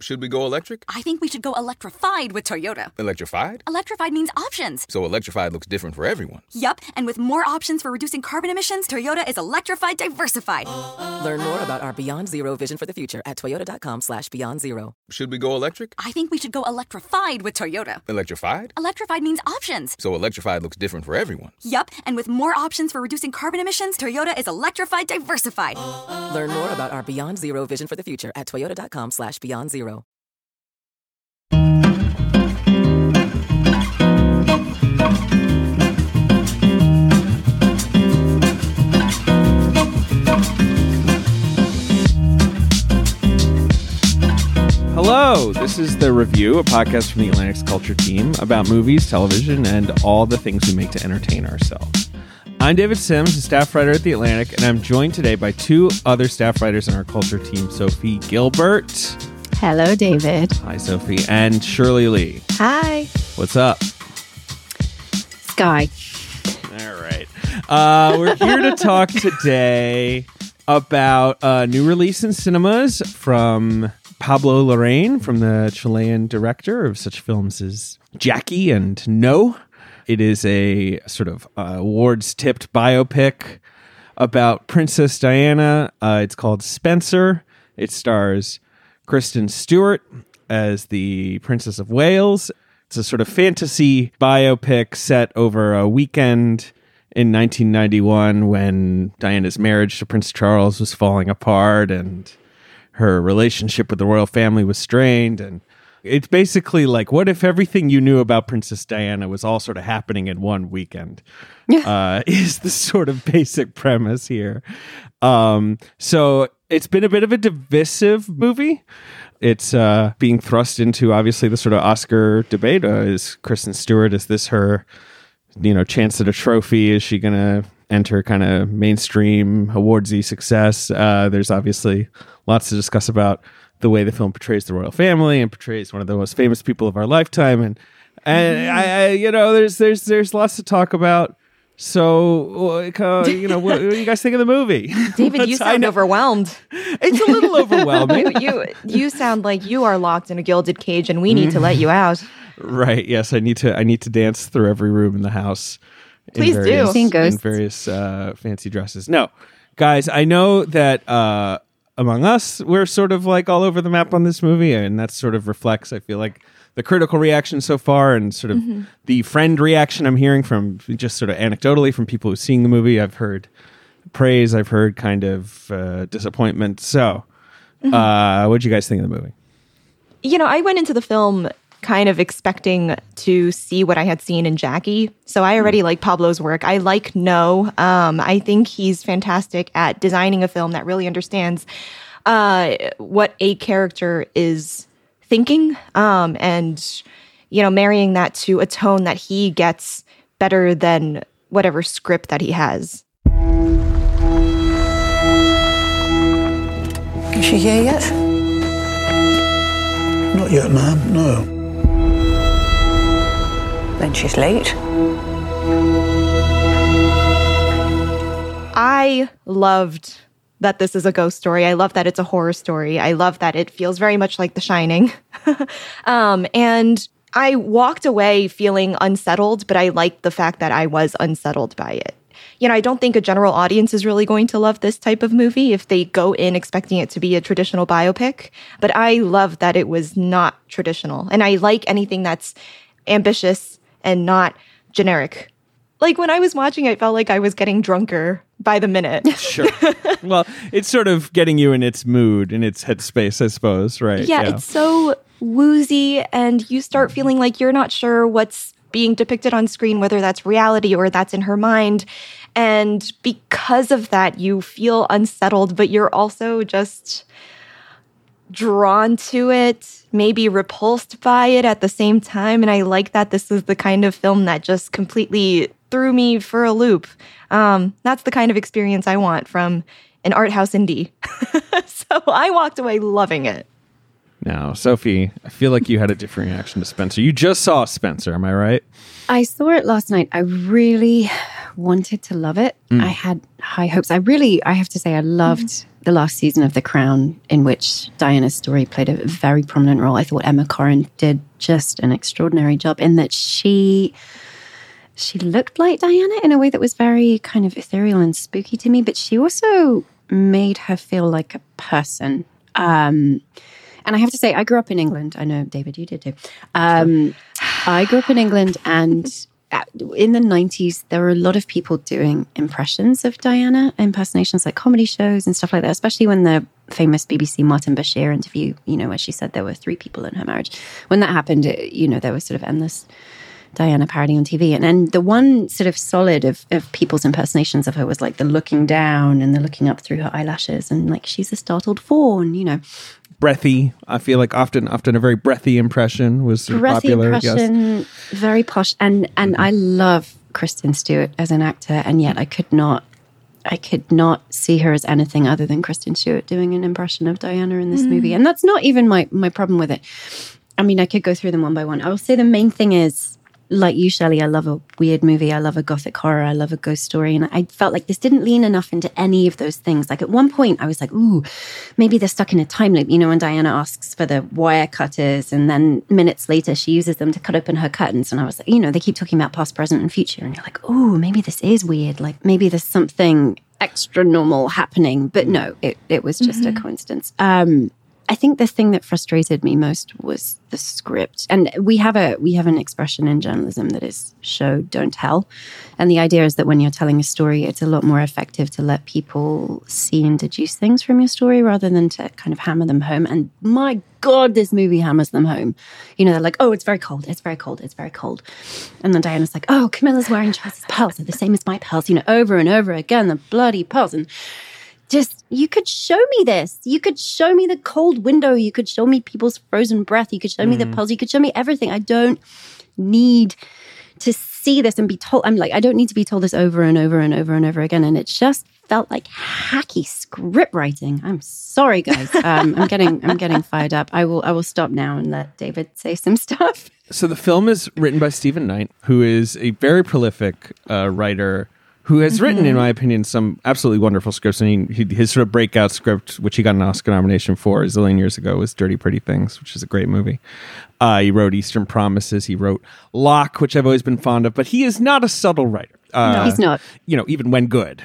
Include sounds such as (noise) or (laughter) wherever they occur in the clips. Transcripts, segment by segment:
Should we go electric? I think we should go electrified with Toyota. Electrified? Electrified means options. So electrified looks different for everyone. Yup, and with more options for reducing carbon emissions, Toyota is electrified diversified. Learn more about our Beyond Zero vision for the future at toyota.com slash beyond zero. Should we go electric? I think we should go electrified with Toyota. Electrified? Electrified means options. So electrified looks different for everyone. Yup, and with more options for reducing carbon emissions, Toyota is electrified diversified. Learn more about our Beyond Zero vision for the future at toyota.com slash beyond zero. Hello, this is the review, a podcast from the Atlantic's Culture Team about movies, television, and all the things we make to entertain ourselves. I'm David Sims, a staff writer at the Atlantic, and I'm joined today by two other staff writers in our culture team, Sophie Gilbert. Hello, David. Hi, Sophie, and Shirley Li. Hi. What's up? Sky. All right. Uh, we're here to talk today about a new release in cinemas from Pablo Larraín from the Chilean director of such films as Jackie and No. It is a sort of awards tipped biopic about Princess Diana. Uh, it's called Spencer. It stars Kristen Stewart as the Princess of Wales. It's a sort of fantasy biopic set over a weekend in 1991 when Diana's marriage to Prince Charles was falling apart and her relationship with the royal family was strained and it's basically like what if everything you knew about princess diana was all sort of happening in one weekend? Uh, (laughs) is the sort of basic premise here. Um, so it's been a bit of a divisive movie. It's uh, being thrust into obviously the sort of oscar debate. Uh, is kristen stewart is this her you know chance at a trophy? Is she gonna enter kind of mainstream awardsy success uh, there's obviously lots to discuss about the way the film portrays the royal family and portrays one of the most famous people of our lifetime and and I, I you know there's there's there's lots to talk about so uh, (laughs) you know what, what do you guys think of the movie (laughs) David, you sound overwhelmed. (laughs) it's a little overwhelming You, you you sound like you are locked in a gilded cage, and we need to let you out. Right. Yes, I need to. I need to dance through every room in the house. In Please do. various- Seeing in various uh, fancy dresses. No, guys, I know that uh, among us, we're sort of like all over the map on this movie, and that sort of reflects. I feel like the critical reaction so far, and sort of Mm-hmm. the friend reaction I'm hearing from just sort of anecdotally from people who've seen the movie. I've heard praise. I've heard kind of uh, disappointment. So, Mm-hmm. uh, what do you guys think of the movie? You know, I went into the film kind of expecting to see what I had seen in Jackie. So I already like Pablo's work. I like No. Um, I think he's fantastic at designing a film that really understands uh, what a character is thinking um, and, you know, marrying that to a tone that he gets better than whatever script that he has. Is she here yet? Not yet, ma'am, no. Then she's late. I loved that this is a ghost story. I love that it's a horror story. I love that it feels very much like The Shining. (laughs) um, and I walked away feeling unsettled, but I liked the fact that I was unsettled by it. You know, I don't think a general audience is really going to love this type of movie if they go in expecting it to be a traditional biopic. But I love that it was not traditional. And I like anything that's ambitious and not generic. Like when I was watching, I felt like I was getting drunker by the minute. (laughs) Sure. well, it's sort of getting you in its mood, in its headspace, I suppose, right? yeah, it's so woozy, and you start feeling like you're not sure what's being depicted on screen, whether that's reality or that's in her mind. And because of that, you feel unsettled, but you're also just drawn to it, maybe repulsed by it at the same time. And I like that this is the kind of film that just completely threw me for a loop. Um, that's the kind of experience I want from an art house indie. (laughs) so I walked away loving it. Now, Sophie, I feel like you had a different reaction to Spencer. You just saw Spencer, am I right? I saw it last night. I really wanted to love it. I had high hopes. I really, I have to say, I loved the last season of The Crown, in which Diana's story played a very prominent role. I thought Emma Corrin did just an extraordinary job in that she she looked like Diana in a way that was very kind of ethereal and spooky to me, but she also made her feel like a person. Um, and I have to say, I grew up in England. I know, David, you did too. Um, I grew up in England, and Uh, in the 90s, there were a lot of people doing impressions of Diana, impersonations like comedy shows and stuff like that, especially when the famous BBC Martin Bashir interview, you know, where she said there were three people in her marriage. When that happened, it, you know, there was sort of endless Diana parody on TV. And then the one sort of solid of, of people's impersonations of her was like the looking down and the looking up through her eyelashes and like she's a startled fawn, you know. breathy. I feel like often, often a very breathy impression was sort of breathy popular. Yes. impression, very posh, and and I love Kristen Stewart as an actor, and yet I could not, I could not see her as anything other than Kristen Stewart doing an impression of Diana in this mm. movie, and that's not even my my problem with it. I mean, I could go through them one by one. I will say the main thing is. Like you, Shirley, I love a weird movie. I love a gothic horror. I love a ghost story. And I felt like this didn't lean enough into any of those things. Like at one point, I was like, ooh, maybe they're stuck in a time loop. You know, when Diana asks for the wire cutters, and then minutes later, she uses them to cut open her curtains. And I was like, you know, they keep talking about past, present, and future. And you're like, ooh, maybe this is weird. Like maybe there's something extra normal happening. But no, it, it was just a coincidence. Um, I think the thing that frustrated me most was the script. And we have a we have an expression in journalism that is show don't tell. And the idea is that when you're telling a story, it's a lot more effective to let people see and deduce things from your story rather than to kind of hammer them home. And my God, this movie hammers them home. You know, they're like, oh, it's very cold, it's very cold, it's very cold. And then Diana's like, oh, Camilla's wearing Charles's pearls. They're the same as my pearls, you know, over and over again, the bloody pearls. And just you could show me this. You could show me the cold window. You could show me people's frozen breath. You could show me the pearls you could show me everything. I don't need to see this and be told i'm like i don't need to be told this over and over and over and over again. And it just felt like hacky script writing. I'm sorry guys. (laughs) Um, i'm getting i'm getting fired up. I will i will stop now and let david say some stuff. So the film is written by Stephen Knight, who is a very prolific uh, writer who has written, in my opinion, some absolutely wonderful scripts. I mean, he, his sort of breakout script, which he got an Oscar nomination for a zillion years ago, was Dirty Pretty Things, which is a great movie. Uh, he wrote Eastern Promises. He wrote Locke, which I've always been fond of, but he is not a subtle writer. Uh, he's not You know, even when good.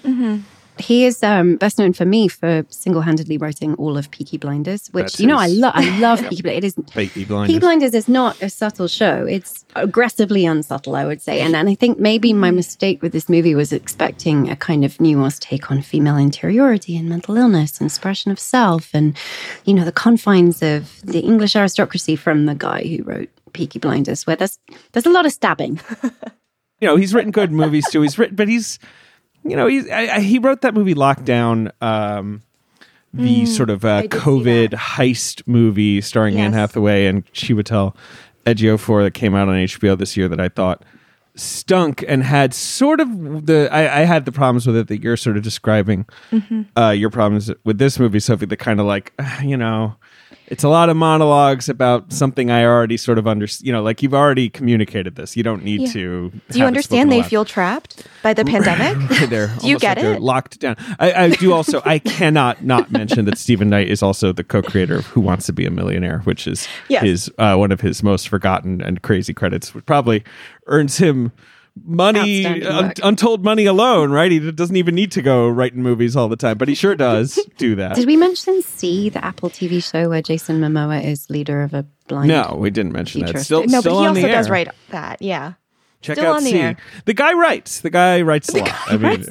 He is um, best known for me for single-handedly writing all of Peaky Blinders, which That's you know I (laughs) love. I love Peaky Blinders. It is Peaky Blinders. Peaky Blinders is not a subtle show. It's aggressively unsubtle, I would say. And and I think maybe my mistake with this movie was expecting a kind of nuanced take on female interiority and mental illness and expression of self, and you know the confines of the English aristocracy from the guy who wrote Peaky Blinders, where there's there's a lot of stabbing. (laughs) you know, he's written good movies too. He's written, but he's, you know, he's I, I, he wrote that movie Lockdown, um, the sort of uh, COVID heist movie starring Anne Hathaway and Chiwetel Ejiofor that came out on HBO this year that I thought stunk and had sort of the I, I had the problems with it that you're sort of describing uh, your problems with this movie, Sophie. The kind of like (sighs) you know, it's a lot of monologues about something I already sort of understand. You know, like you've already communicated this. You don't need Yeah. to. Do you understand they feel trapped by the (laughs) pandemic? (laughs) they're (laughs) Do you get like they're it? locked down. I, I do also. I cannot not mention that Stephen Knight is also the co-creator of Who Wants to Be a Millionaire, which is Yes. his uh, one of his most forgotten and crazy credits. Which probably earns him money, un- untold money alone. Right? He doesn't even need to go writing movies all the time, but he sure does (laughs) do that. Did we mention See, the Apple TV show where Jason Momoa is leader of a blind? no, we didn't mention that. Futurist. Still, no, but he on also the does write that. Yeah. Check Still out on the C. air. The guy writes. The guy writes a lot. I mean,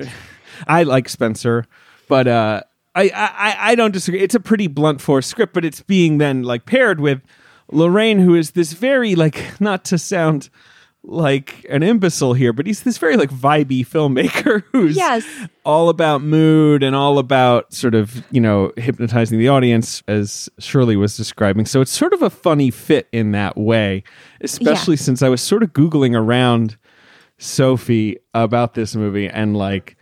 I like Spencer, but uh, I, I I don't disagree. It's a pretty blunt force script, but it's being then like paired with Larraín, who is this very like not to sound like an imbecile here, but he's this very like vibey filmmaker (laughs) who's Yes. all about mood and all about sort of you know hypnotizing the audience as Shirley was describing. So it's sort of a funny fit in that way, especially since I was sort of googling around Sophie about this movie and like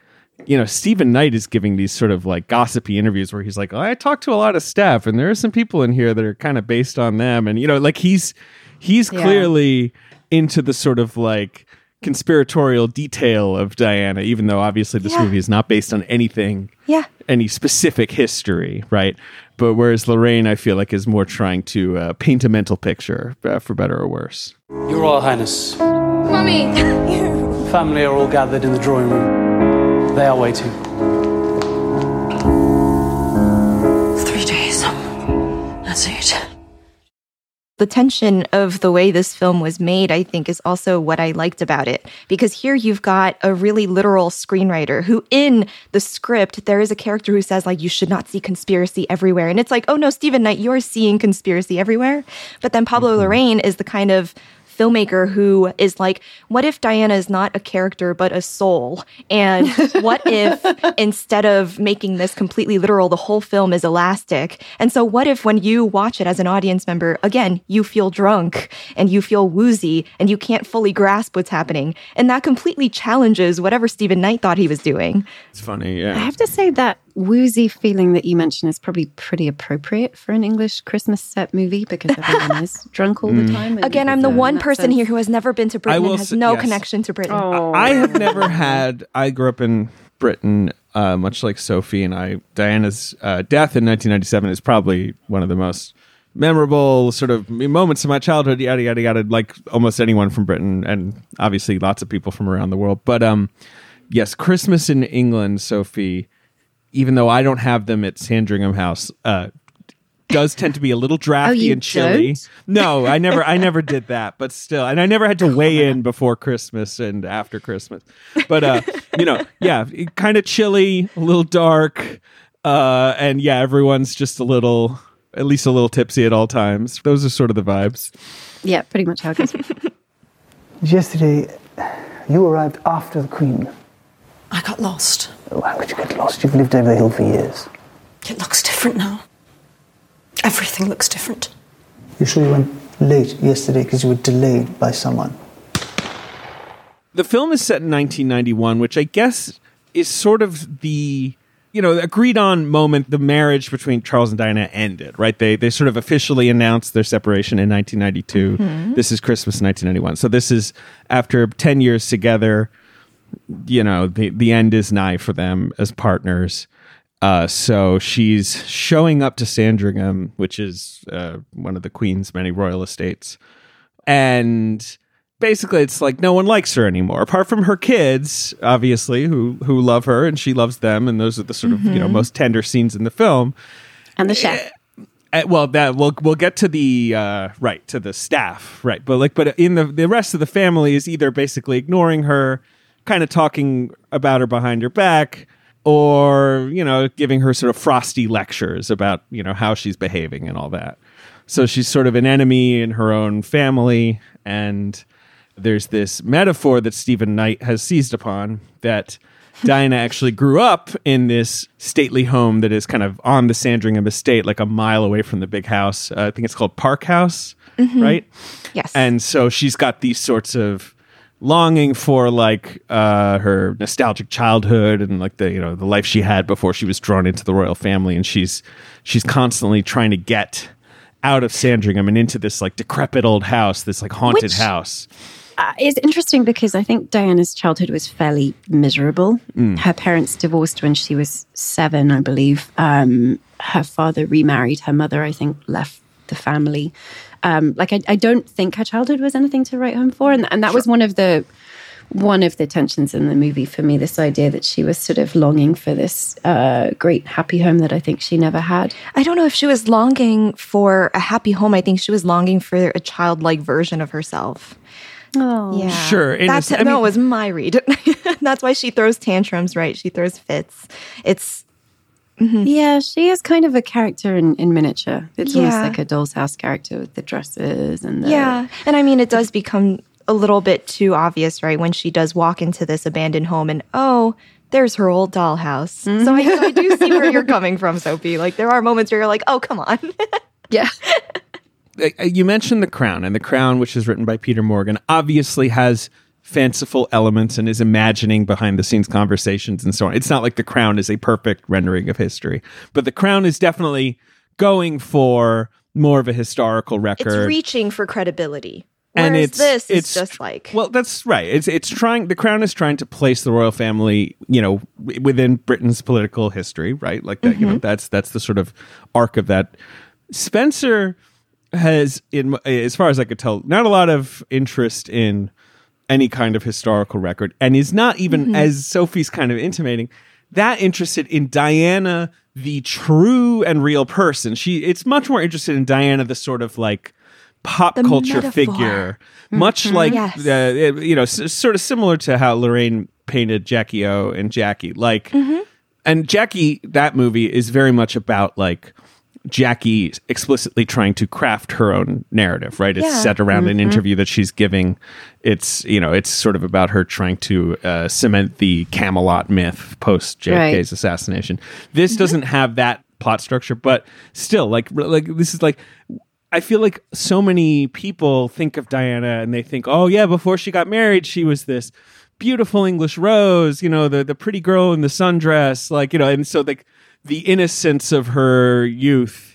you know Stephen Knight is giving these sort of like gossipy interviews where he's like oh, I talked to a lot of staff and there are some people in here that are kind of based on them and you know like he's he's Yeah. clearly into the sort of like conspiratorial detail of Diana, even though obviously this Yeah. movie is not based on anything, Yeah. any specific history, right? But whereas Larraín, I feel like, is more trying to uh, paint a mental picture, uh, for better or worse. Your Royal Highness, Mommy! (laughs) family are all gathered in the drawing room. They are waiting. Three days. That's it. The tension of the way this film was made, I think, is also what I liked about it. Because here you've got a really literal screenwriter who, in the script, there is a character who says, like, you should not see conspiracy everywhere. And it's like, oh no, Stephen Knight, you're seeing conspiracy everywhere. But then Pablo mm-hmm. Larraín is the kind of filmmaker who is like, what if Diana is not a character but a soul? And (laughs) what if instead of making this completely literal, the whole film is elastic? And so, what if when you watch it as an audience member, again, you feel drunk and you feel woozy and you can't fully grasp what's happening? And that completely challenges whatever Stephen Knight thought he was doing. It's funny, yeah. I have to say that woozy feeling that you mentioned is probably pretty appropriate for an English Christmas set movie because everyone is (laughs) drunk all Mm. the time. and- Again, I'm the in one person sense. here who has never been to Britain will and has s- no yes. connection to Britain. I have (laughs) never had. I grew up in Britain, uh, much like Sophie and I. Diana's uh, death in 1997 is probably one of the most memorable sort of moments of my childhood. Yada yada yada. Like almost anyone from Britain, and obviously lots of people from around the world. But um, yes, Christmas in England, Sophie. Even though I don't have them at Sandringham House, uh, does tend to be a little (laughs) drafty you and chilly. don't? No, I never I never did that, but still. And I never had to weigh in before Christmas and after Christmas. But uh, you know, (laughs) yeah, kind of chilly, a little dark. Uh and yeah, everyone's just a little at least a little tipsy at all times. Those are sort of the vibes. Yeah, pretty much how it goes. (laughs) Yesterday, you arrived after the Queen. I got lost. Why would you get lost? You've lived over the hill for years. It looks different now. Everything looks different. You sure you went late yesterday because you were delayed by someone? The film is set in 1991, which I guess is sort of the you know agreed on moment the marriage between Charles and Diana ended. Right? They they sort of officially announced their separation in 1992. Mm-hmm. This is Christmas 1991. So this is after 10 years together. You know the the end is nigh for them as partners. Uh, so she's showing up to Sandringham, which is uh, one of the Queen's many royal estates, and basically it's like no one likes her anymore apart from her kids obviously who who love her and she loves them. And those are the sort of you know most tender scenes in the film. And the chef. Uh, well that we'll we'll get to the uh right to the staff right. But like but in the the rest of the family is either basically ignoring her kind of talking about her behind her back or you know giving her sort of frosty lectures about you know how she's behaving and all that so she's sort of an enemy in her own family and there's this metaphor that Stephen Knight has seized upon that Diana actually grew up in this stately home that is kind of on the Sandringham estate, like a mile away from the big house. Uh, I think it's called Park House, right? Yes. And so she's got these sorts of longing for like uh, her nostalgic childhood and like the you know the life she had before she was drawn into the royal family, and she's she's constantly trying to get out of Sandringham and into this like decrepit old house, this like haunted Which- house. Uh, it's interesting because I think Diana's childhood was fairly miserable. Her parents divorced when she was seven, I believe. Um, her father remarried. Her mother, I think, left the family. Um, like I, I don't think her childhood was anything to write home for, and and that was one of the one of the tensions in the movie for me. This idea that she was sort of longing for this uh, great happy home that I think she never had. I don't know if she was longing for a happy home. I think she was longing for a childlike version of herself. Oh, Yeah. Sure, in a That's s- I that mean- was my read. (laughs) That's why she throws tantrums, right? She throws fits. It's Yeah, she is kind of a character in, in miniature. It's almost like a doll's house character with the dresses and the, yeah. And I mean it does become a little bit too obvious, right? When she does walk into this abandoned home and oh, there's her old dollhouse. So I, I do see where you're coming from, Sophie. Like there are moments where you're like, oh, come on. (laughs) yeah. uh, you mentioned the crown and the crown which is written by peter morgan obviously has fanciful elements and is imagining behind the scenes conversations and so on it's not like the crown is a perfect rendering of history but the crown is definitely going for more of a historical record. it's reaching for credibility. and it's this is it's just like- well that's right it's it's trying the crown is trying to place the royal family you know w- within britain's political history right like that you Mm-hmm. know that's that's the sort of arc of that spencer has in as far as i could tell not a lot of interest in any kind of historical record and is not even Mm-hmm. as sophie's kind of intimating that interested in diana the true and real person she it's much more interested in diana the sort of like pop The culture metaphor. figure much like Yes. uh, you know s- sort of similar to how Larraín painted jackie o and jackie like and jackie that movie is very much about like Jackie explicitly trying to craft her own narrative, right? It's Yeah. set around an interview that she's giving. It's you know, it's sort of about her trying to uh, cement the Camelot myth post JFK's Right. assassination. This doesn't have that plot structure, but still, like like this is like. I feel like so many people think of Diana and they think, oh yeah, before she got married, she was this beautiful English rose, you know, the the pretty girl in the sundress, like you know, and so like the innocence of her youth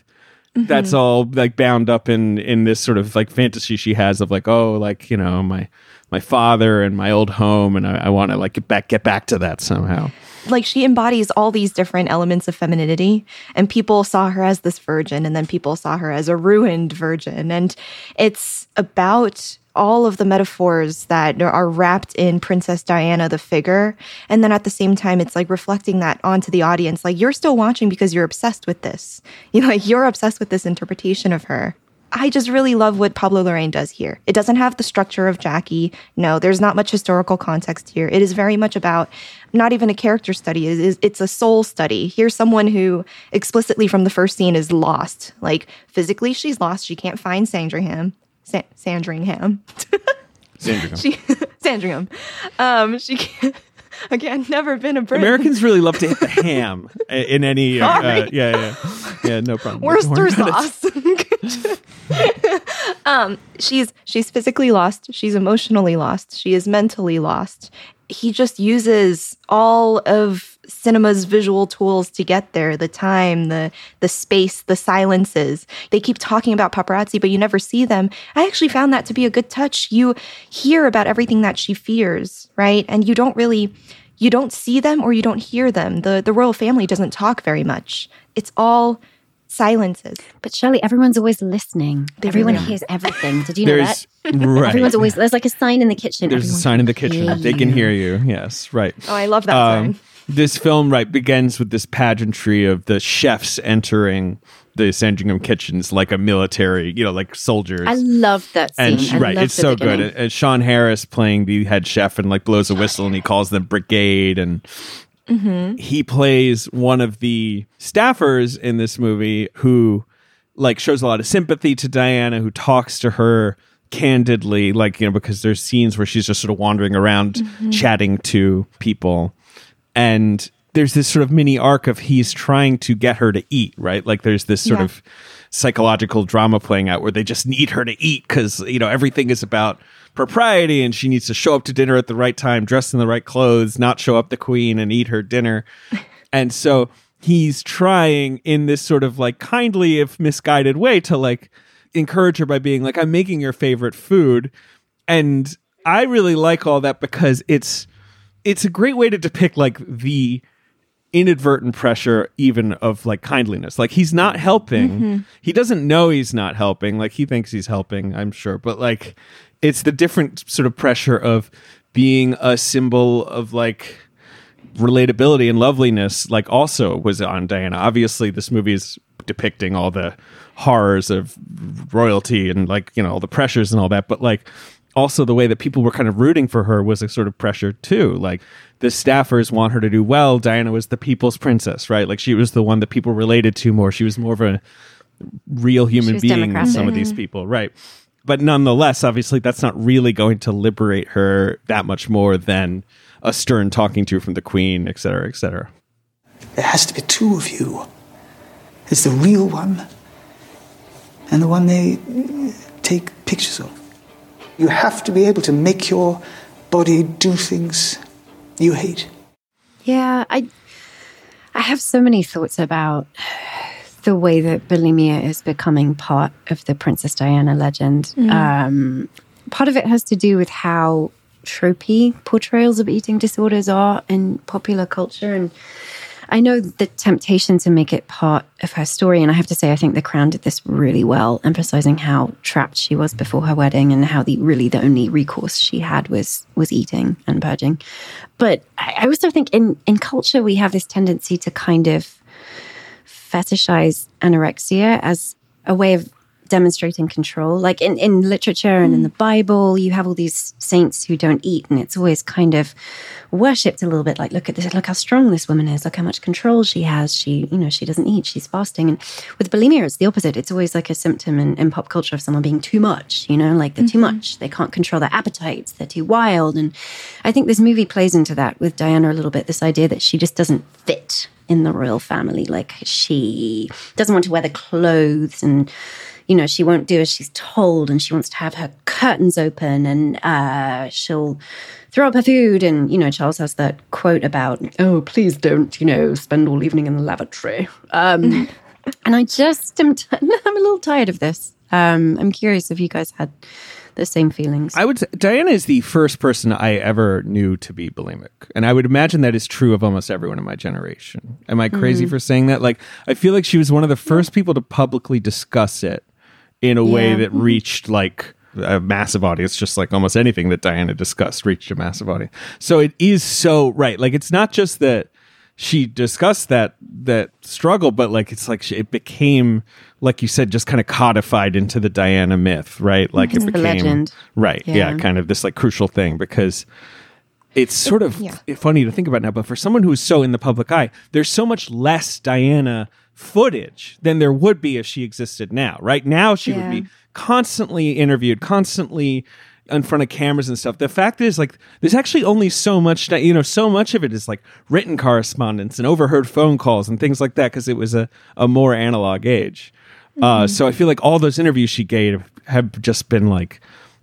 that's mm-hmm. all like bound up in in this sort of like fantasy she has of like oh like you know my my father and my old home and I, I want to like get back get back to that somehow. like she embodies all these different elements of femininity and people saw her as this virgin and then people saw her as a ruined virgin and it's about all of the metaphors that are wrapped in princess diana the figure and then at the same time it's like reflecting that onto the audience like you're still watching because you're obsessed with this (laughs) you know like you're obsessed with this interpretation of her I just really love what Pablo Larraín does here. It doesn't have the structure of Jackie. No, there's not much historical context here. It is very much about not even a character study. It is, it's a soul study. Here's someone who explicitly from the first scene is lost. Like physically, she's lost. She can't find Sandringham. Sa- Sandringham. (laughs) Sandringham. She (laughs) Sandringham. Um, she can't. (laughs) Again, never been a Brit. Americans really love to hit the ham in any. Uh, uh, yeah, yeah, yeah. No problem. Worcester Don't worry about it. sauce. um, she's she's physically lost. She's emotionally lost. She is mentally lost. He just uses all of cinema's visual tools to get there the time the the space the silences they keep talking about paparazzi but you never see them i actually found that to be a good touch you hear about everything that she fears right and you don't really you don't see them or you don't hear them the the royal family doesn't talk very much it's all silences But Shirley, everyone's always listening. They Everyone really hears everything. Did you know There's that? (laughs) right. Everyone's always there's like a sign in the kitchen. There's a sign in the kitchen. hear They can hear you. Yes, right. Oh, I love that Um, sign. This film, right, begins with this pageantry of the chefs entering the Sandringham kitchens like a military, you know, like soldiers. I love that scene. and right, it's so good. beginning. And, and Sean Harris playing the head chef and like blows a whistle and he calls them brigade and Mm-hmm. he plays one of the staffers in this movie who like shows a lot of sympathy to Diana, who talks to her candidly, like, you know, because there's scenes where she's just sort of wandering around Mm-hmm. chatting to people. And there's this sort of mini arc of he's trying to get her to eat, right? Like there's this sort Yeah. of psychological drama playing out where they just need her to eat because, you know, everything is about propriety and she needs to show up to dinner at the right time, dressed in the right clothes, not show up the queen and eat her dinner. (laughs) and so he's trying in this sort of like kindly, if misguided way to like encourage her by being like, I'm making your favorite food. And I really like all that because it's it's a great way to depict like the inadvertent pressure even of like kindliness. Like he's not helping. Mm-hmm. He doesn't know he's not helping. Like he thinks he's helping i'm sure. But like it's the different sort of pressure of being a symbol of like relatability and loveliness like also was on diana. Obviously this movie is depicting all the horrors of royalty and like you know all the pressures and all that. But like also the way that people were kind of rooting for her was a sort of pressure too. Like the staffers want her to do well. Diana was the people's princess right? Like she was the one that people related to more. She was more of a real human being than some of these mm-hmm. people right? But nonetheless obviously that's not really going to liberate her that much more than a stern talking to from the queen et cetera et cetera. There has to be two of you. There's the real one and the one they take pictures of. You have to be able to make your body do things you hate. Yeah, I I have so many thoughts about the way that bulimia is becoming part of the Princess Diana legend. Um, part of it has to do with how tropey portrayals of eating disorders are in popular culture. And I know the temptation to make it part of her story. And I have to say, I think The Crown did this really well, emphasizing how trapped she was before her wedding and how the really the only recourse she had was was eating and purging. But I also think in, in culture, we have this tendency to kind of fetishize anorexia as a way of demonstrating control. Like in, in literature and in hmm. the Bible, you have all these saints who don't eat, and it's always kind of worshipped a little bit like, look at this, look how strong this woman is, look how much control she has. She, you know, she doesn't eat, she's fasting. And with bulimia, it's the opposite. It's always like a symptom in, in pop culture of someone being too much, you know, like they're too mm-hmm. much. They can't control their appetites, they're too wild. And I think this movie plays into that with Diana a little bit, this idea that she just doesn't fit in the royal family. Like she doesn't want to wear the clothes and you know, she won't do as she's told and she wants to have her curtains open and uh, she'll throw up her food. And, you know, Charles has that quote about, oh, please don't, you know, spend all evening in the lavatory. Um, (laughs) and I just am, t- (laughs) I'm a little tired of this. Um, I'm curious if you guys had the same feelings. I would say Diana is the first person I ever knew to be bulimic. And I would imagine that is true of almost everyone in my generation. Am I crazy for saying that? Like I feel like she was one of the first people to publicly discuss it in a way that mm-hmm. reached like a massive audience, just like almost anything that Diana discussed reached a massive audience. So it is so right. Like it's not just that she discussed that that struggle, but like it's like she, it became, like you said, just kind of codified into the Diana myth, right? Like It's it mm-hmm. the became legend. right, yeah. Yeah. kind of this like crucial thing because it's sort of yeah. funny to think about now, but for someone who is so in the public eye, there's so much less Diana footage than there would be if she existed now. Right now, she would be constantly interviewed, constantly in front of cameras and stuff. The fact is, like, there's actually only so much, Di- you know, so much of it is like written correspondence and overheard phone calls and things like that because it was a, a more analog age. Uh, so I feel like all those interviews she gave have just been like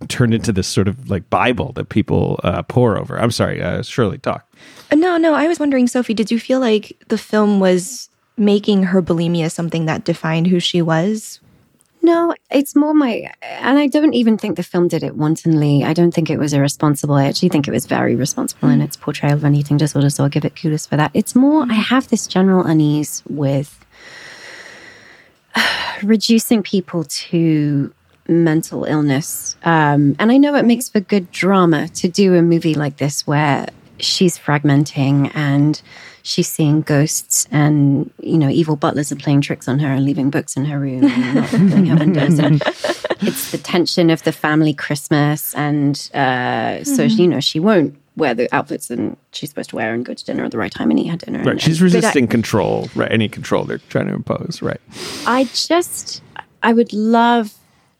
turned into this sort of like Bible that people uh, pour over. I'm sorry, uh, Shirley, talk. Uh, No, no, I was wondering, Sophie, did you feel like the film was making her bulimia something that defined who she was? No, it's more my, and I don't even think the film did it wantonly. I don't think it was irresponsible. I actually think it was very responsible in its portrayal of an eating disorder. So I'll give it kudos for that. It's more, I have this general unease with (sighs) reducing people to mental illness. Um, and I know it makes for good drama to do a movie like this where she's fragmenting and she's seeing ghosts and you know evil butlers are playing tricks on her and leaving books in her room and not her windows and it's the tension of the family christmas and uh, so you know she won't wear the outfits and she's supposed to wear and go to dinner at the right time and eat her dinner Right, and, she's and- but I- resisting control, right? Any control they're trying to impose, right? I just, I would love,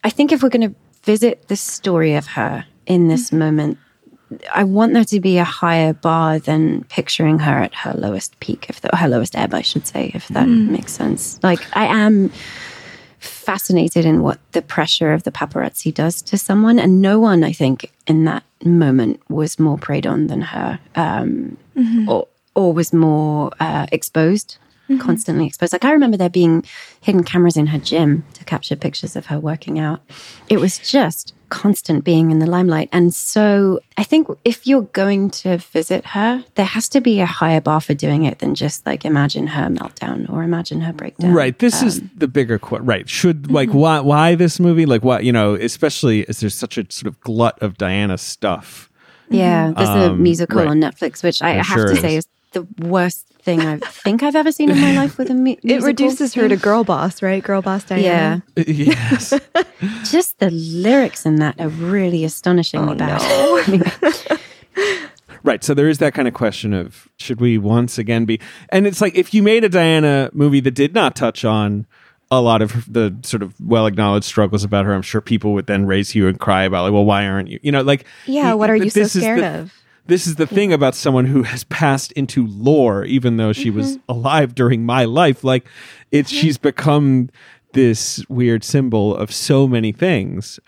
I think if we're going to visit the story of her in this moment, I want there to be a higher bar than picturing her at her lowest peak, if the, her lowest ebb, I should say, if that makes sense. Like, I am fascinated in what the pressure of the paparazzi does to someone. And no one, I think, in that moment was more preyed on than her um, or, or was more uh, exposed, constantly exposed. Like, I remember there being hidden cameras in her gym to capture pictures of her working out. It was just constant being in the limelight. And so I think if you're going to visit her, there has to be a higher bar for doing it than just like imagine her meltdown or imagine her breakdown. Right. This is Um, the bigger question. Right. Should like mm-hmm. why why this movie? Like why you know, especially as there's such a sort of glut of Diana stuff. Yeah, there's a Um, musical right. on Netflix, which I There have sure to say is. Is the worst thing I think I've ever seen in my life with a mu- (laughs) It musical. reduces her to girl boss, right? Girl boss Yeah, Diana. Uh, yes. (laughs) just the lyrics in that are really astonishingly bad. Oh, I mean, (laughs) Right. So there is that kind of question of should we once again be and it's like if you made a Diana movie that did not touch on a lot of the sort of well acknowledged struggles about her, I'm sure people would then raise you and cry about like, well, why aren't you? You know, like Yeah, what are you so scared the- of? This is the thing about someone who has passed into lore, even though she was Mm-hmm. alive during my life. Like it's she's become this weird symbol of so many things.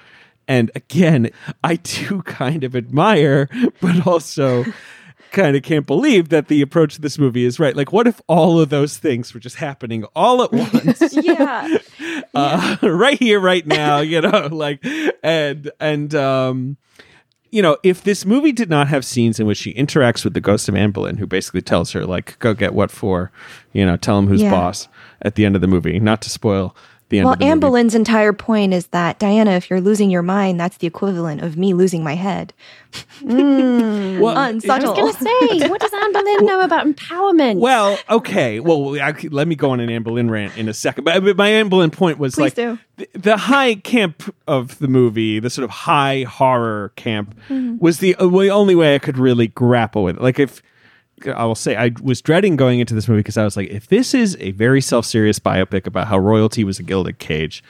And again, I do (laughs) kind of admire, but also kind of can't believe that the approach to this movie is right. Like, what if all of those things were just happening all at once? (laughs) yeah. (laughs) uh, right here, right now, you know, like, and, and, um, you know, if this movie did not have scenes in which she interacts with the ghost of Anne Boleyn, who basically tells her, like, go get what for, you know, tell him who's Yeah. boss at the end of the movie, not to spoil the end Well, of the Anne movie. Boleyn's entire point is that Diana, if you're losing your mind, that's the equivalent of me losing my head. (laughs) Well, I was going to say, what does Anne Boleyn know about empowerment? Well, okay. Well, I, let me go on an Anne Boleyn rant in a second. But, but my Anne Boleyn point was Please like do. The, the high camp of the movie, the sort of high horror camp, Mm-hmm. was the, uh, the only way I could really grapple with it. Like if. I will say I was dreading going into this movie because I was like, if this is a very self-serious biopic about how royalty was a gilded cage,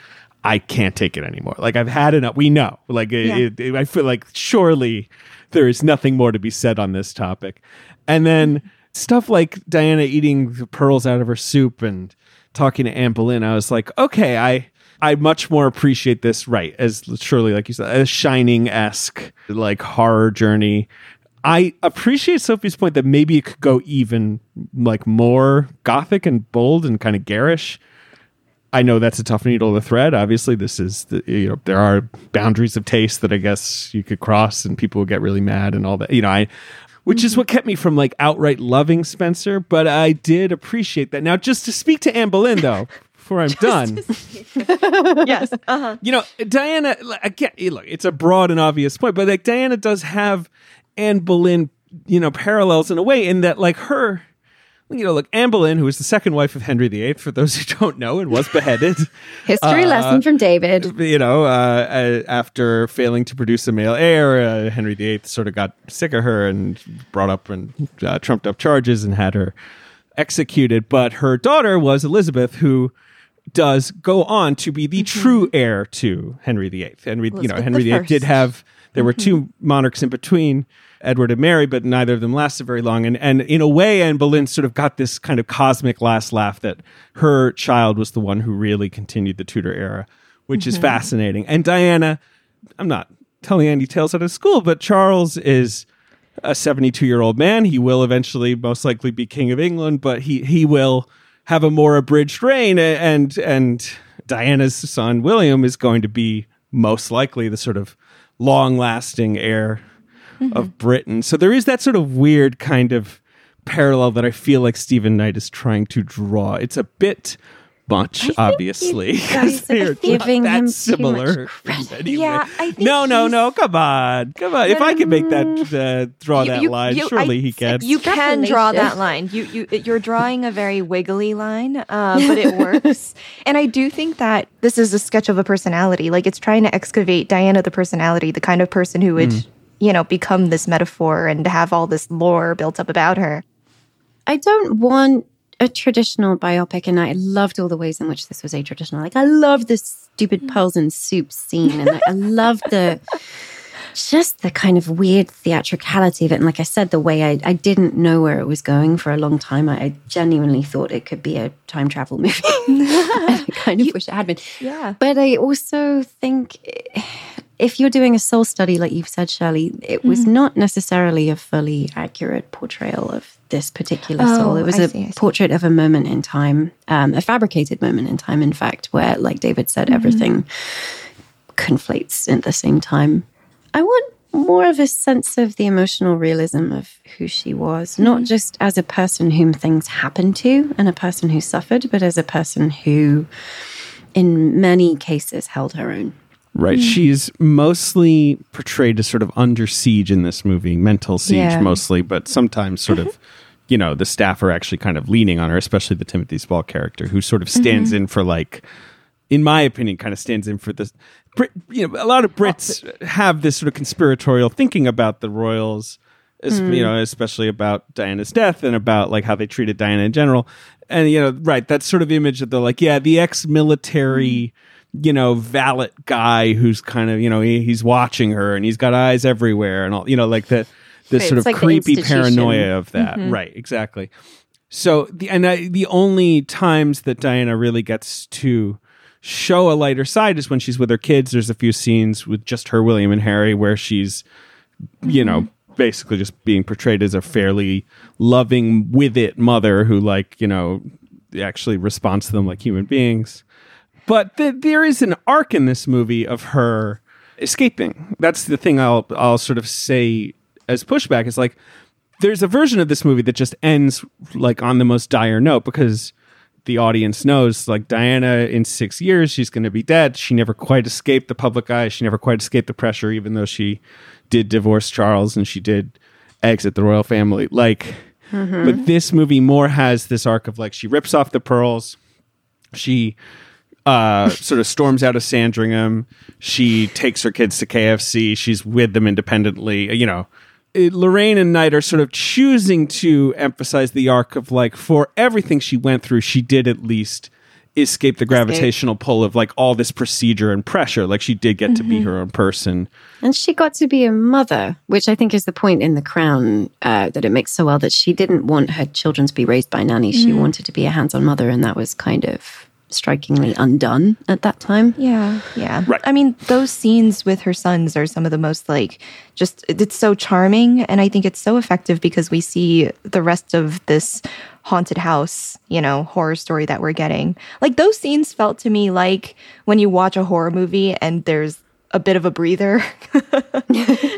I can't take it anymore. Like I've had enough. We know. Like it, it- I feel like surely there is nothing more to be said on this topic. And then stuff like Diana eating the pearls out of her soup and talking to Anne Boleyn, I was like, okay, I I much more appreciate this, right? As Shirley, like you said, a shining esque like horror journey. I appreciate Sophie's point that maybe it could go even like more gothic and bold and kind of garish. I know that's a tough needle to thread. Obviously, this is the, you know there are boundaries of taste that I guess you could cross, and people would get really mad and all that. You know, I which is what kept me from like outright loving Spencer, but I did appreciate that. Now, just to speak to Anne Boleyn though, before I'm (laughs) done, (laughs) yes. Uh-huh. you know, Diana, again, look, it's a broad and obvious point, but like Diana does have Anne Boleyn, you know, parallels in a way in that like her, you know, look, Anne Boleyn, who was the second wife of Henry VIII, for those who (laughs) don't know, and was beheaded, (laughs) History lesson from David. you know, uh, uh, after failing to produce a male heir, uh, Henry VIII sort of got sick of her and brought up and uh, trumped up charges and had her executed. But her daughter was Elizabeth, who does go on to be the true heir to Henry VIII. Henry, you know, Henry VIII did have. There were two monarchs in between. Edward and Mary, but neither of them lasted very long. And and in a way, Anne Boleyn sort of got this kind of cosmic last laugh that her child was the one who really continued the Tudor era, which is mm-hmm. fascinating. And Diana, I'm not telling any tales out of school, but Charles is a 72 year old man. He will eventually most likely be king of England, but he he will have a more abridged reign. And and Diana's son William is going to be most likely the sort of long lasting heir of Britain. So there is that sort of weird kind of parallel that I feel like Stephen Knight is trying to draw. It's a bit much, obviously, you guys (laughs) 'cause they are are giving not him that too similar. much credit. in Yeah. I think no, no, no. Come on, come on. if I can make that uh, draw You- that you- line, you- surely I- he can. You can draw that line. You you you're drawing a very wiggly line, uh, but it works. (laughs) and I do think that this is a sketch of a personality. Like it's trying to excavate Diana, the personality, the kind of person who would you know become this metaphor and have all this lore built up about her. I don't want a traditional biopic, and I loved all the ways in which this was a traditional. Like, I love the stupid pearls and soup scene, and I, I love the just the kind of weird theatricality of it. And like I said, the way I, I didn't know where it was going for a long time. I, I genuinely thought it could be a time travel movie. (laughs) I kind of wish it had been. Yeah. But I also think if you're doing a soul study, like you've said, Shirley, it was Mm-hmm. not necessarily a fully accurate portrayal of this particular Oh, soul. It was I a see, portrait of a moment in time, um, a fabricated moment in time, in fact, where, like David said, Mm-hmm. everything conflates at the same time. I want more of a sense of the emotional realism of who she was, not just as a person whom things happened to and a person who suffered, but as a person who, in many cases, held her own. Right. Mm-hmm. She's mostly portrayed as sort of under siege in this movie, mental siege Yeah. mostly, but sometimes sort of, mm-hmm. you know, the staff are actually kind of leaning on her, especially the Timothy Spall character, who sort of stands mm-hmm. in for like, in my opinion, kind of stands in for this. Brit, you know, a lot of Brits have this sort of conspiratorial thinking about the royals, es- you know, especially about Diana's death and about like how they treated Diana in general. And you know, right, that sort of image that they're like, yeah, the ex-military, you know, valet guy who's kind of, you know, he, he's watching her and he's got eyes everywhere and all, you know, like the this Right, sort of like creepy paranoia of that. Right, exactly. So the and I, the only times that Diana really gets to show a lighter side is when she's with her kids. There's a few scenes with just her, William, and Harry where she's, you know, basically just being portrayed as a fairly loving, with it mother who, like, you know, actually responds to them like human beings. But th- there is an arc in this movie of her escaping. That's the thing I'll I'll sort of say as pushback is like there's a version of this movie that just ends like on the most dire note because the audience knows like Diana in 6 years she's going to be dead. She never quite escaped the public eye. She never quite escaped the pressure even though she did divorce Charles and she did exit the royal family. Like mm-hmm. but this movie more has this arc of like she rips off the pearls. She uh, sort of storms out of Sandringham. She takes her kids to KFC. She's with them independently. You know, it, Larraín and Knight are sort of choosing to emphasize the arc of like for everything she went through, she did at least escape the gravitational pull of like all this procedure and pressure. Like she did get to be her own person. And she got to be a mother, which I think is the point in The Crown uh, that it makes so well that she didn't want her children to be raised by nannies. She wanted to be a hands on mother, and that was kind of strikingly undone at that time. Yeah, yeah. Right. I mean, those scenes with her sons are some of the most like just it's so charming and I think it's so effective because we see the rest of this haunted house, you know, horror story that we're getting. Like those scenes felt to me like when you watch a horror movie and there's a bit of a breather. (laughs)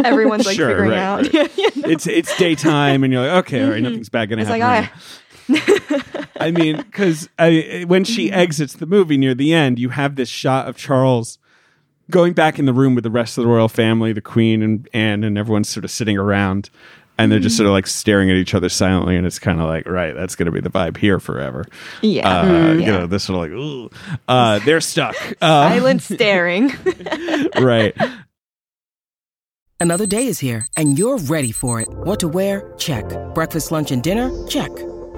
Everyone's like Sure, figuring right, out. right. Yeah, (laughs) yeah. It's it's daytime, and you're like, okay, all right, mm-hmm. nothing's bad gonna It's like, happen. Ah, (laughs) I mean, because when she exits the movie near the end, you have this shot of Charles going back in the room with the rest of the royal family, the Queen and Anne, and everyone's sort of sitting around, and they're just sort of like staring at each other silently, and it's kind of like, right, that's going to be the vibe here forever. Yeah. Uh. You Yeah. know, this sort of like, ooh, uh, they're stuck. Uh, (laughs) Silent (laughs) staring. right. Another day is here, and you're ready for it. What to wear? Check. Breakfast, lunch, and dinner? Check.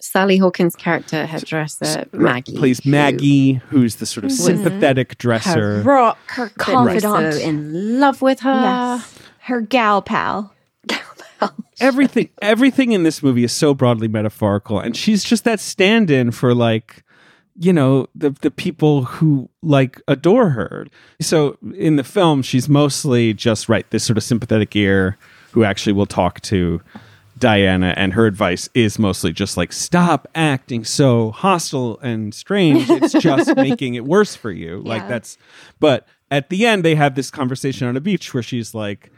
Sally Hawkins' character, hairdresser Maggie? Plays Maggie, who's the sort of mm-hmm. sympathetic dresser. her rock, Her but confidant. so in love with her. Yes. Her gal pal. (laughs) everything everything in this movie is so broadly metaphorical and she's just that stand-in for like you know the the people who like adore her so in the film she's mostly just right this sort of sympathetic ear who actually will talk to Diana and her advice is mostly just like stop acting so hostile and strange it's just (laughs) making it worse for you like Yeah. that's but at the end they have this conversation on a beach where she's like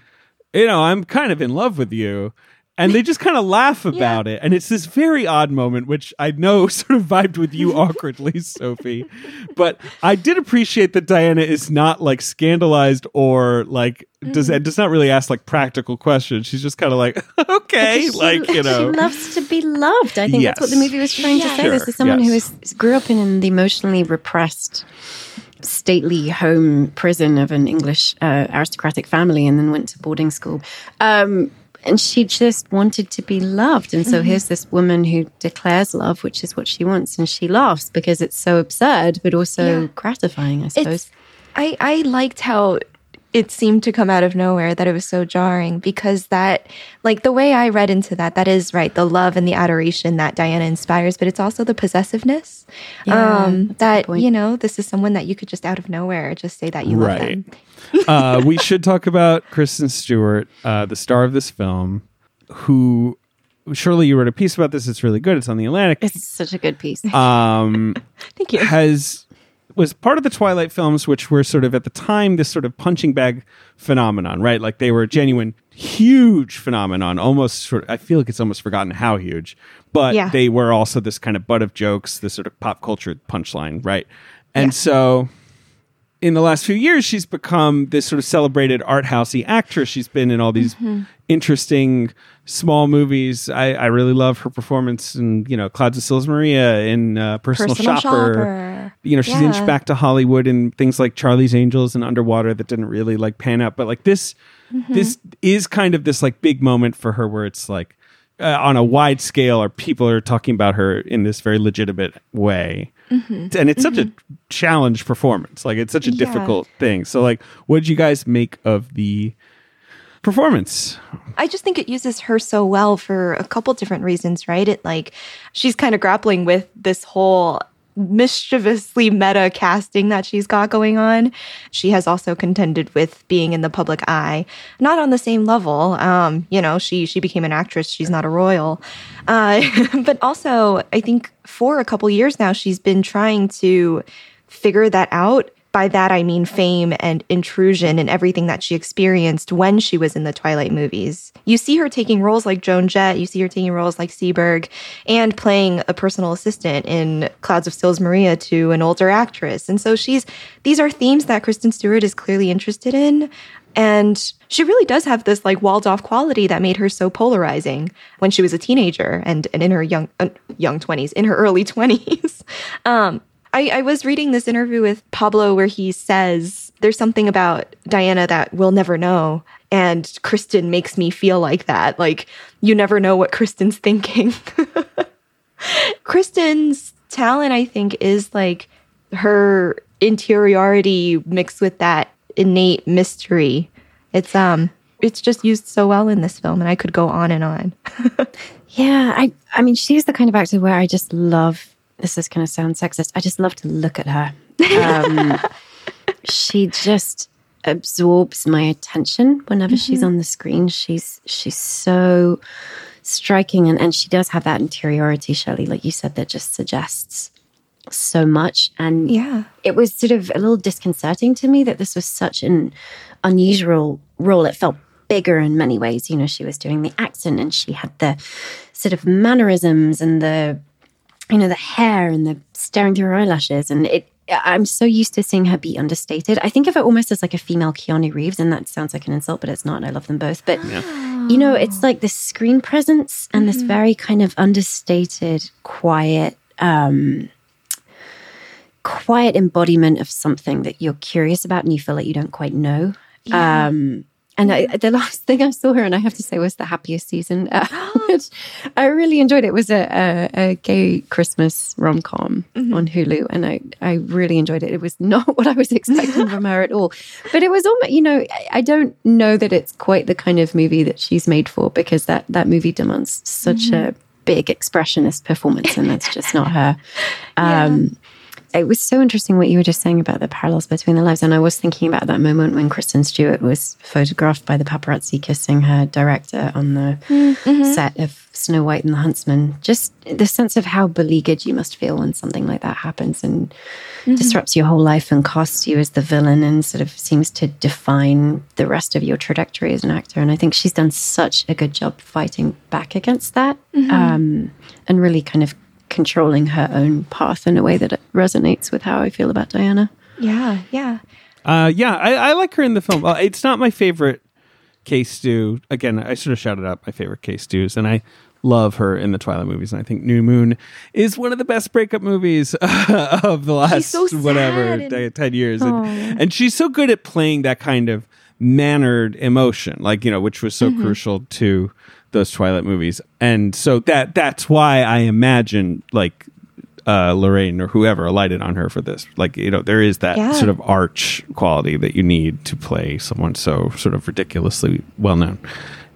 you know, I'm kind of in love with you. And they just kind of laugh about it. And it's this very odd moment, which I know (laughs) sort of vibed with you (laughs) awkwardly, Sophie. But I did appreciate that Diana is not like scandalized or like does Mm. does not really ask like practical questions. She's just kind of like, (laughs) okay, Because she- like, you know. she loves to be loved. I think that's what the movie was trying to Yeah. say. This is someone who yes. is grew up in the emotionally repressed, stately home prison of an English uh, aristocratic family, and then went to boarding school. Um, and she just wanted to be loved. And so Mm-hmm. here's this woman who declares love, which is what she wants, and she laughs because it's so absurd, but also Yeah. gratifying, I suppose. It's I I liked how it seemed to come out of nowhere that it was so jarring because that like the way I read into that that is right the love and the adoration that Diana inspires but it's also the possessiveness Yeah, um that's a good that you know this is someone that you could just out of nowhere just say that you love Right. them uh, we should talk about Kristen Stewart, uh, the star of this film, who Shirley you wrote a piece about this. It's really good. It's on the Atlantic. It's such a good piece. um, (laughs) thank you has was part of the Twilight films, which were sort of at the time this sort of punching bag phenomenon, right? Like they were a genuine, huge phenomenon. Almost, sort I feel like it's almost forgotten how huge, but Yeah. they were also this kind of butt of jokes, this sort of pop culture punchline, right? And so. In the last few years, she's become this sort of celebrated art housey actress. She's been in all these interesting small movies. I, I really love her performance in you know Clouds of Sils Maria in uh, Personal, Personal Shopper. Shopper. You know she's Yeah. inched back to Hollywood in things like Charlie's Angels and Underwater that didn't really like pan out. But like this, Mm-hmm. this is kind of this like big moment for her where it's like. Uh, on a wide scale, or people are talking about her in this very legitimate way. Mhm. And it's such Mhm. a challenge performance. Like it's such a Yeah. difficult thing. So, like, what did you guys make of the performance? I just think it uses her so well for a couple different reasons, right? It like she's kind of grappling with this whole mischievously meta casting that she's got going on. She has also contended with being in the public eye, not on the same level. Um, you know, she she became an actress. She's not a royal, uh, (laughs) but also I think for a couple years now she's been trying to figure that out. By that, I mean fame and intrusion and everything that she experienced when she was in the Twilight movies. You see her taking roles like Joan Jett, you see her taking roles like Seberg, and playing a personal assistant in Clouds of Sils Maria to an older actress. And so she's, these are themes that Kristen Stewart is clearly interested in. And she really does have this like walled off quality that made her so polarizing when she was a teenager and, and in her young uh, young 20s, in her early 20s. (laughs) um, I, I was reading this interview with Pablo where he says there's something about Diana that we'll never know. And Kristen makes me feel like that. Like, you never know what Kristen's thinking. (laughs) Kristen's talent, I think, is like her interiority mixed with that innate mystery. It's um it's just used so well in this film and I could go on and on. (laughs) Yeah, I I mean she's the kind of actor where I just love this is gonna sound sexist. I just love to look at her. Um, (laughs) she just absorbs my attention whenever she's Mhm. on the screen. She's she's so striking and, and she does have that interiority, Shirley, like you said, that just suggests so much. And yeah, it was sort of a little disconcerting to me that this was such an unusual role. It felt bigger in many ways. You know, she was doing the accent and she had the sort of mannerisms and the, you know, the hair and the staring through her eyelashes. And it, I'm so used to seeing her be understated. I think of it almost as like a female Keanu Reeves, and that sounds like an insult, but it's not. I love them both. But you know, it's like this screen presence and this very kind of understated, quiet, um, quiet embodiment of something that you're curious about and you feel like you don't quite know. Yeah. Um, and I, the last thing I saw her, and I have to say, was the happiest season, (laughs) uh, (gasps) I really enjoyed. It it was a, a, a gay Christmas rom com on Hulu, and I, I really enjoyed it. It was (laughs) not what I was expecting from her at all, (laughs) but it was almost, you know, I, I don't know that it's quite the kind of movie that she's made for because that that movie demands such a big expressionist performance, and that's just not her. Um, It was so interesting what you were just saying about the parallels between the lives. And I was thinking about that moment when Kristen Stewart was photographed by the paparazzi kissing her director on the set of Snow White and the Huntsman. Just the sense of how beleaguered you must feel when something like that happens and disrupts your whole life and casts you as the villain and sort of seems to define the rest of your trajectory as an actor. And I think she's done such a good job fighting back against that Mhm. um, and really kind of controlling her own path in a way that resonates with how I feel about Diana. Yeah, yeah. Uh, yeah, I, I like her in the film. Uh, it's not my favorite K-Stew. Again, I sort of shouted out my favorite K-Stews, and I love her in the Twilight movies. And I think New Moon is one of the best breakup movies (laughs) of the last so whatever and- ten years. And, and she's so good at playing that kind of mannered emotion, like you know, which was so Mhm. crucial to those Twilight movies. And so that that's why I imagine like uh, Larraín or whoever alighted on her for this. Like, you know, there is that Yeah. sort of arch quality that you need to play someone so sort of ridiculously well known.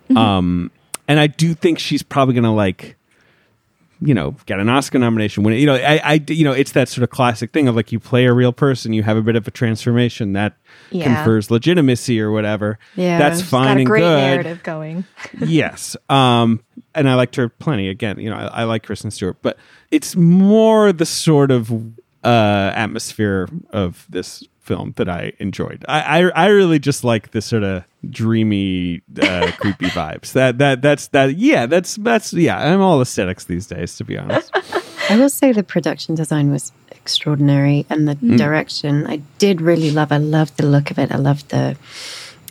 Mm-hmm. Um, and I do think she's probably going to like, you know, get an Oscar nomination. When you know, I, I, you know, it's that sort of classic thing of like you play a real person, you have a bit of a transformation that Yeah. confers legitimacy or whatever. Yeah, that's fine got and great good narrative going. (laughs) yes. Um, and I liked her plenty. Again, you know, I, I like Kristen Stewart, but it's more the sort of uh, atmosphere of this film that I enjoyed. I, I, I really just like the sort of dreamy, uh, (laughs) creepy vibes. That that that's that. Yeah, that's that's yeah. I'm all aesthetics these days, to be honest. I will say the production design was extraordinary and the Mm. direction I did really love. I loved the look of it. I loved the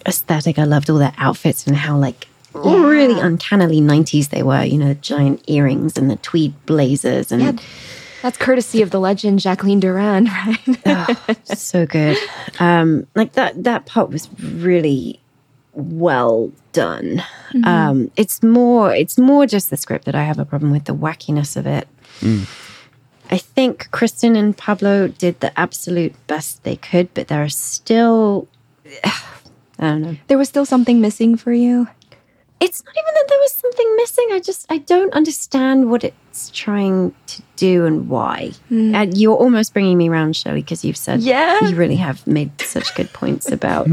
aesthetic. I loved all the outfits and how like really uncannily 90s they were, you know, giant earrings and the tweed blazers and Yeah, that's courtesy of the legend Jacqueline Durran, (laughs) right? so good. Um, like that that part was really well done. Um, it's more it's more just the script that I have a problem with the wackiness of it. I think Kristen and Pablo did the absolute best they could, but there are still (sighs) I don't know. There was still something missing for you. It's not even that there was something missing. I just I don't understand what it's trying to do and why. And you're almost bringing me around, Shirley, because you've said Yeah. you really have made such good points about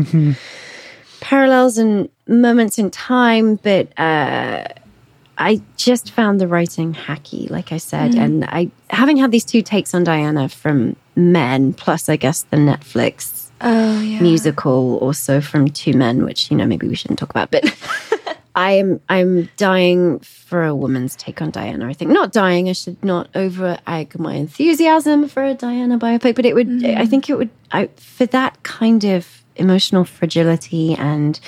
(laughs) parallels and moments in time, but uh, I just found the writing hacky, like I said, and I having had these two takes on Diana from men, plus I guess the Netflix Oh yeah. musical also from Two Men, which you know maybe we shouldn't talk about, but. (laughs) I am I'm dying for a woman's take on Diana. I think not dying. I should not over egg my enthusiasm for a Diana biopic, but it would. Mm-hmm. I think it would. I for that kind of emotional fragility and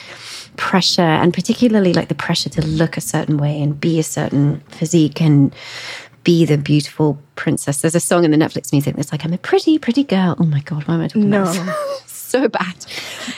pressure, and particularly like the pressure to look a certain way and be a certain physique and be the beautiful princess. There's a song in the Netflix music that's like, "I'm a pretty, pretty girl." Oh my god, why am I talking No. about? (laughs) so bad.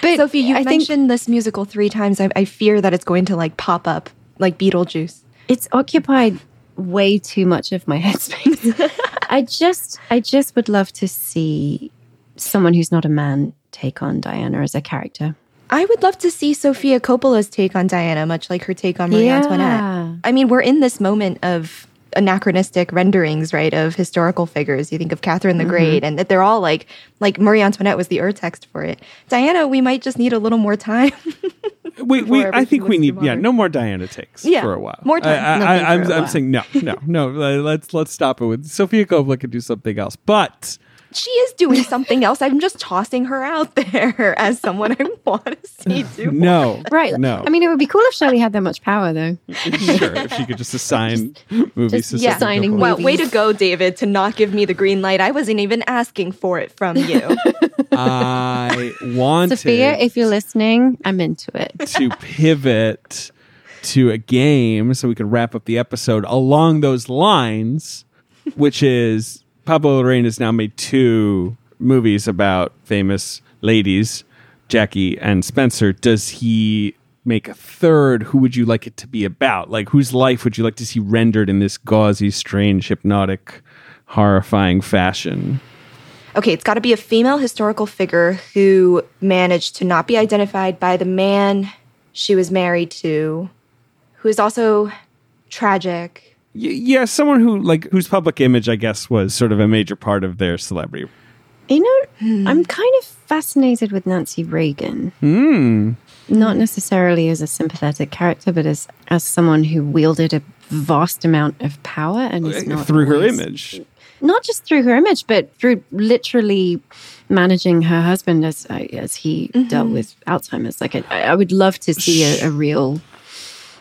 But Sophie, you've I think mentioned this musical three times. I, I fear that it's going to like pop up like Beetlejuice. it's occupied way too much of my (laughs) headspace. I just I just would love to see someone who's not a man take on Diana as a character. I would love to see Sofia Coppola's take on Diana, much like her take on Marie Yeah. Antoinette. I mean, we're in this moment of anachronistic renderings, right, of historical figures. You think of Catherine the Mm-hmm. Great, and that they're all like, like Marie Antoinette was the ur text for it. Diana, we might just need a little more time. (laughs) we, we I think we need yeah no more Diana takes Yeah, for a while more time. I, for I'm, I'm saying no no no (laughs) let's let's stop it with Sofia Coppola can do something else but she is doing something else. I'm just tossing her out there (laughs) as someone I want to see do. (laughs) no Right. no I mean it would be cool if Shirley had that much power though. (laughs) sure if she could just assign movies to just Sofia assigning Coppola. Well, way to go, David, to not give me the green light. I wasn't even asking for it from you. I wanted Sofia, if you're listening, I'm into it. to pivot to a game so we can wrap up the episode along those lines, which is Pablo Larraín has now made two movies about famous ladies, Jackie and Spencer. Does he make a third? Who would you like it to be about? Like, whose life would you like to see rendered in this gauzy, strange, hypnotic, horrifying fashion? okay, it's got to be a female historical figure who managed to not be identified by the man she was married to, who is also tragic. Y- yeah, someone who like whose public image, I guess, was sort of a major part of their celebrity. You know, hmm. I'm kind of fascinated with Nancy Reagan. Hmm. Not necessarily as a sympathetic character, but as as someone who wielded a vast amount of power and is uh, not through her always- image. not just through her image, but through literally managing her husband as uh, as he mm-hmm. dealt with Alzheimer's. Like, I, I would love to see a, a real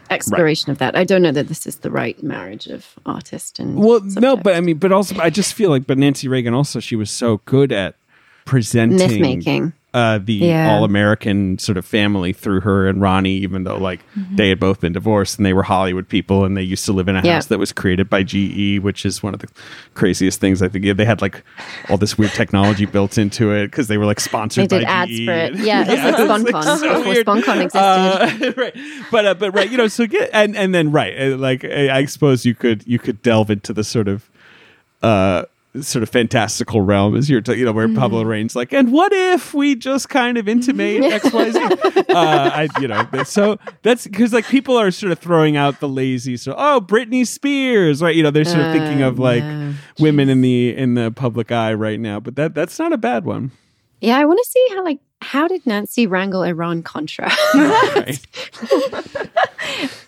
exploration of that. I don't know that this is the right marriage of artist and Well, no, but I mean, but also, I just feel like, but Nancy Reagan also, she was so good at presenting Myth-making. Uh, the Yeah. all-American sort of family through her and Ronnie, even though like Mm-hmm. they had both been divorced and they were Hollywood people and they used to live in a Yeah. house that was created by GE, which is one of the craziest things I think. Yeah, They had like all this weird technology built into it because they were like sponsored. they did by ads GE. for it. (laughs) Yeah, it was like it's, like, SponCon so before weird. SponCon existed. Uh, (laughs) right, but uh, but right, you know, so get and and then right, uh, like I I suppose you could you could delve into the sort of uh sort of fantastical realm as you're t- you know where Pablo Rain's like and what if we just kind of intimate (laughs) XYZ uh I you know but so that's cuz like people are sort of throwing out the lazy so oh Britney Spears right you know they're sort of thinking of like no. women in the in the public eye right now but that that's not a bad one yeah, I want to see how like how did Nancy wrangle Iran Contra? (laughs) (laughs) I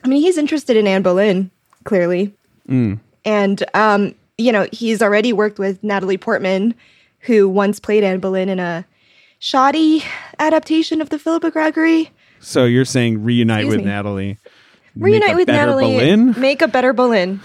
mean, he's interested in Anne Boleyn, clearly. And, um, you know, he's already worked with Natalie Portman, who once played Anne Boleyn in a shoddy adaptation of the Philippa Gregory. so you're saying reunite Excuse with me. Natalie Reunite with Natalie. Boleyn? Make a better Boleyn.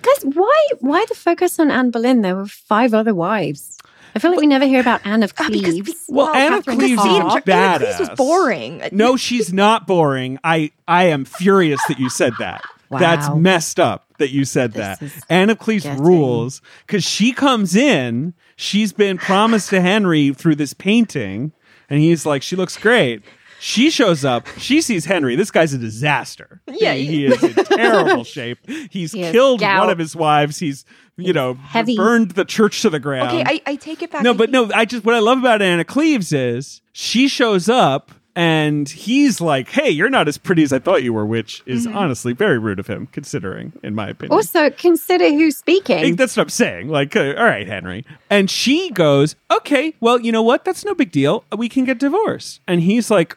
Guys, why why the focus on Anne Boleyn? There were five other wives. I feel like we never hear about Anne of Ah, because Cleves. Well, Anne of Cleves Hahn. is Anne of Cleves was boring. No, she's not boring. I I am furious that you said that. That's messed up that you said This that. is Anne of Cleves getting- rules because she comes in. She's been promised to Henry through this painting, and he's like, she looks great. She shows up. She sees Henry. This guy's a disaster. Yeah, he, he is in terrible shape. He's He killed gout. one of his wives. He's you know Heavy. burned the church to the ground. Okay, I, I take it back. no, but no. I just what I love about Anna Cleves is she shows up and he's like, "Hey, you're not as pretty as I thought you were," which is Mm-hmm. honestly very rude of him, considering, in my opinion. Also, consider who's speaking. That's what I'm saying. Like, uh, all right, Henry. And she goes, okay, well, you know what? That's no big deal. We can get divorced. And he's like,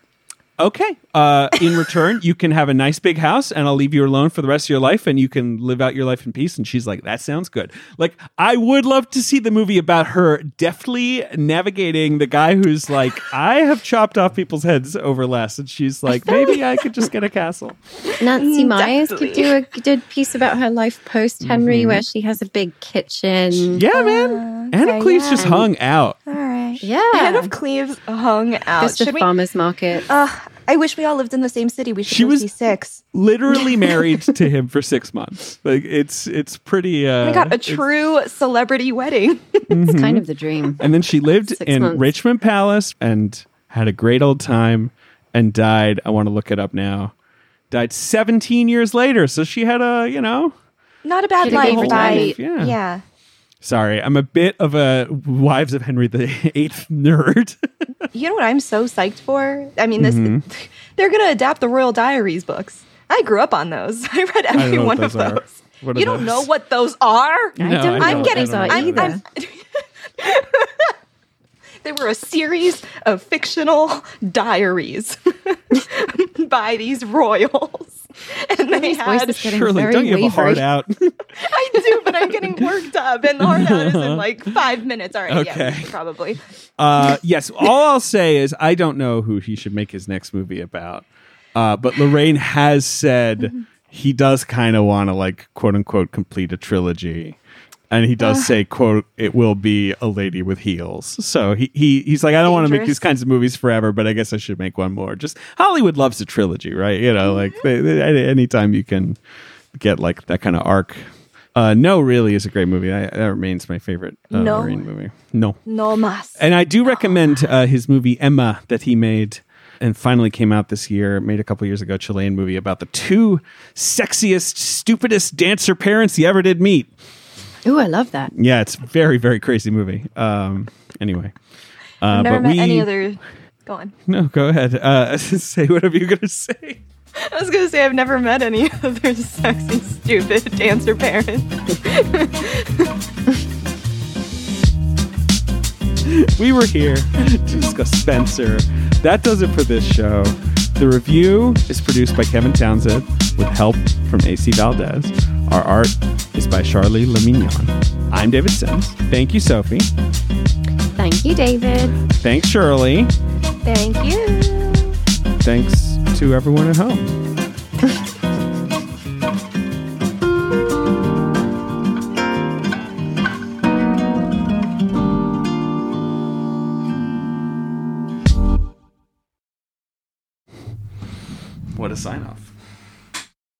okay. Uh, in return, you can have a nice big house and I'll leave you alone for the rest of your life and you can live out your life in peace. And she's like, that sounds good. Like, I would love to see the movie about her deftly navigating the guy who's like, I have chopped off people's heads over less. And she's like, maybe I could just get a castle. Nancy Meyers could do a good piece about her life post Henry, where she has a big kitchen. Mm-hmm. Yeah, man. Anna okay, Cleves yeah. just hung out. All right. Yeah. Anne of Cleves hung out. Just a Should we- farmer's market. Uh, I wish we all lived in the same city. We should She go was- see six. literally (laughs) married to him for six months. Like it's it's pretty. Uh, I got a true celebrity wedding. It's (laughs) kind of the dream. and then she lived Six in months. Richmond Palace and had a great old time and died. I want to look it up now. Died 17 years later. So she had a you know. Not a bad Should've life her. Yeah. yeah. Sorry, I'm a bit of a Wives of Henry the Eighth nerd. (laughs) You know what I'm so psyched for? I mean, this Mm-hmm. (laughs) they're gonna adapt the Royal Diaries books. I grew up on those. (laughs) I read every what one of those are. those. You don't know what those are? No, I don't I. I'm getting. are I'm, either. I'm, they were a series of fictional diaries by these royals, (laughs) and they voice had. getting Shirley, don't you have a wavery. heart out? (laughs) I do, but I'm getting (laughs) worked up, and the hard out is in like five minutes. All right, yeah, Okay. should probably. Uh, yes. All I'll say is I don't know who he should make his next movie about. Uh, but Larraín has said he does kind of want to like quote unquote complete a trilogy. And he does say, "quote It will be a lady with heels." So he, he he's like, I don't want to make these kinds of movies forever, but I guess I should make one more. Just Hollywood loves a trilogy, right? You know, like they, they, any- anytime you can get like that kind of arc. Uh, no, really is a great movie. I, that remains my favorite uh, No. Larraín movie. No, No mas. and I do recommend uh, his movie Ema that he made and finally came out this year, made a couple years ago, Chilean movie about the two sexiest, stupidest dancer parents he ever did meet. Ooh, I love that. Yeah, it's very, very crazy movie. Um, anyway. Uh, I've never but met we, any other. Go on. No, go ahead. Uh, (laughs) say whatever you're going to say. I was gonna say I've never met any (laughs) other sexy, stupid dancer parents. (laughs) we were here to discuss Spencer. That does it for this show. The review is produced by Kevin Townsend with help from AC Valdez. Our art is by Charlie Lemignon. I'm David Sims. Thank you, Sophie. Thank you, David. Thanks, Shirley. Thank you. Thanks to everyone at home. What a sign off.